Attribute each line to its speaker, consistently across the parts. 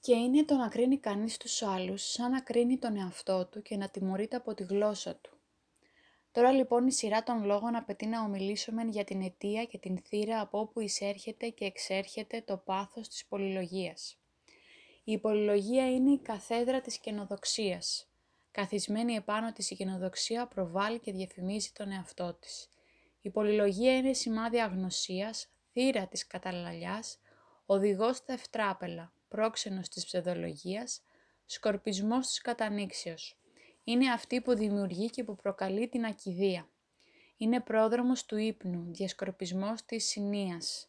Speaker 1: Και είναι το να κρίνει κανείς τους άλλους σαν να κρίνει τον εαυτό του και να τιμωρείται από τη γλώσσα του. Τώρα λοιπόν η σειρά των λόγων απαιτεί να ομιλήσουμε για την αιτία και την θύρα από όπου εισέρχεται και εξέρχεται το πάθος της πολυλογίας. Η πολυλογία είναι η καθέδρα της καινοδοξίας. Καθισμένη επάνω της η καινοδοξία προβάλλει και διαφημίζει τον εαυτό της. Η πολυλογία είναι σημάδι αγνωσίας, θύρα της καταλαλιάς, οδηγός στα ευτράπελα, πρόξενος της ψευδολογίας, σκορπισμός της κατανήξεως. Είναι αυτή που δημιουργεί και που προκαλεί την ακιδεία. Είναι πρόδρομος του ύπνου, διασκορπισμός της συνείας,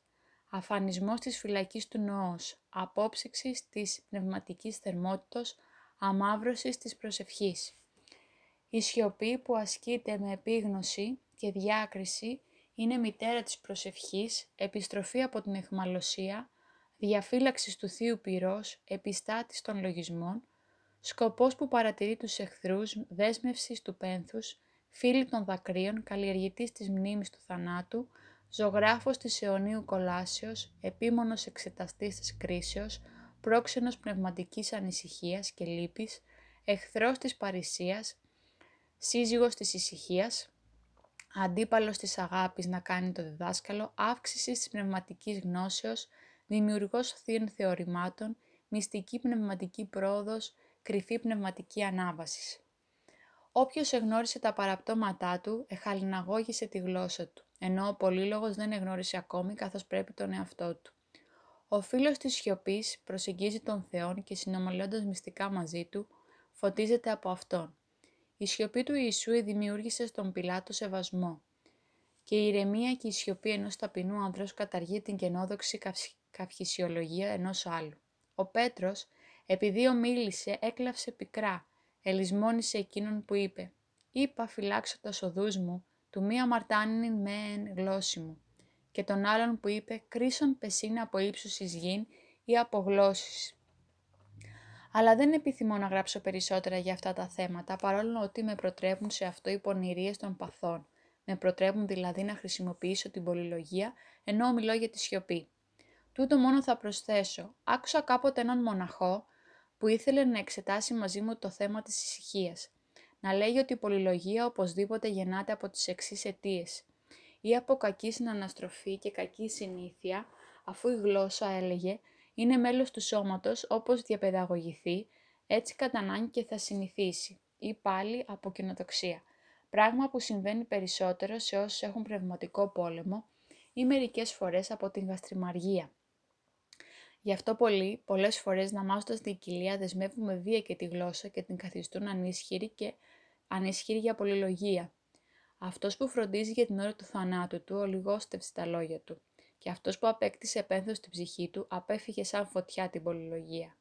Speaker 1: αφανισμός της φυλακής του νοός, απόψυξης της πνευματικής θερμότητος, αμάβρωσης της προσευχής. Η σιωπή που ασκείται με επίγνωση και διάκριση είναι μητέρα της προσευχής, επιστροφή από την εχμαλωσία, διαφύλαξης του Θείου Πυρός, επιστάτης των λογισμών, σκοπός που παρατηρεί τους εχθρούς, δέσμευσης του πένθους, φίλη των δακρύων, καλλιεργητής της μνήμης του θανάτου, ζωγράφος της αιωνίου κολάσεως, επίμονος εξεταστής της κρίσεως, πρόξενος πνευματικής ανησυχίας και λύπης, εχθρός της παρησίας, σύζυγος της ησυχίας, αντίπαλος της αγάπης να κάνει το διδάσκαλο, αύξησης της πνευματικής γνώσεως, δημιουργός θείων θεωρημάτων, μυστική πνευματική πρόοδος, κρυφή πνευματική ανάβασης. Όποιος εγνώρισε τα παραπτώματά του, εχαλιναγώγησε τη γλώσσα του, ενώ ο πολύλογος δεν εγνώρισε ακόμη καθώς πρέπει τον εαυτό του. Ο φίλος της σιωπής προσεγγίζει τον Θεόν και συνομιλώντας μυστικά μαζί του, φωτίζεται από Αυτόν. Η σιωπή του Ιησού δημιούργησε στον Πιλάτο σεβασμό και η ηρεμία και η σιωπή ενός ταπεινού ανδρός καταργεί την κενόδοξη καυχησιολογία ενός άλλου. Ο Πέτρος, επειδή ομίλησε, έκλαυσε πικρά, ελισμόνισε εκείνον που είπε «Είπα φυλάξω τα οδούς μου, του μία μαρτάνιν με εν γλώσση μου» και τον άλλον που είπε «Κρίσον πεσίν από ύψους εις γην ή από γλώσσης». Αλλά δεν επιθυμώ να γράψω περισσότερα για αυτά τα θέματα, παρόλο ότι με προτρέπουν σε αυτό οι πονηρίες των παθών. Με προτρέπουν δηλαδή να χρησιμοποιήσω την πολυλογία, ενώ μιλώ για τη σιωπή. Τούτο μόνο θα προσθέσω. Άκουσα κάποτε έναν μοναχό που ήθελε να εξετάσει μαζί μου το θέμα της ησυχίας. Να λέγει ότι η πολυλογία οπωσδήποτε γεννάται από τις εξής αιτίες. Ή από κακή συναναστροφή και κακή συνήθεια, αφού η γλώσσα έλεγε είναι μέλος του σώματος όπως διαπαιδαγωγηθεί, έτσι κατά και θα συνηθίσει. Ή πάλι από κοινοτοξία. Πράγμα που συμβαίνει περισσότερο σε όσους έχουν πνευματικό πόλεμο ή μερικές φορές από την γαστριμαργία. Γι' αυτό πολλοί, πολλές φορές ναμάζοντας την κοιλία δεσμεύουν βία και τη γλώσσα και την καθιστούν ανίσχυρη και ανίσχυρη για πολυλογία. Αυτός που φροντίζει για την ώρα του θανάτου του, ολιγόστευσε τα λόγια του. Και αυτός που απέκτησε πένθος στην ψυχή του, απέφυγε σαν φωτιά την πολυλογία.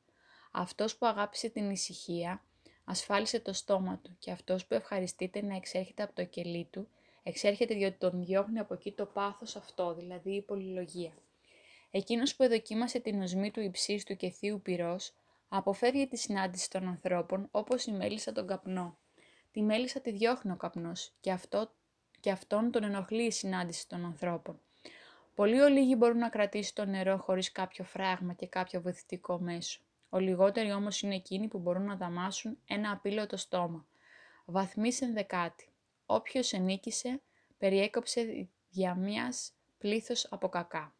Speaker 1: Αυτός που αγάπησε την ησυχία, ασφάλισε το στόμα του. Και αυτός που ευχαριστείται να εξέρχεται από το κελί του, εξέρχεται διότι τον διώχνει από εκεί το πάθος αυτό, δηλαδή η πολυλογία. Εκείνος που εδοκίμασε την οσμή του υψίστου και θείου πυρός, αποφεύγει τη συνάντηση των ανθρώπων όπως η μέλισσα τον καπνό. Τη μέλισσα τη διώχνει ο καπνός και, αυτό, και αυτόν τον ενοχλεί η συνάντηση των ανθρώπων. Πολλοί ολίγοι μπορούν να κρατήσουν το νερό χωρίς κάποιο φράγμα και κάποιο βοηθητικό μέσο. Ο λιγότεροι όμως είναι εκείνοι που μπορούν να δαμάσουν ένα απείλωτο στόμα. Βαθμής ενδεκάτη. Όποιος ενίκησε, περιέκοψε για μιας πλήθος από κακά.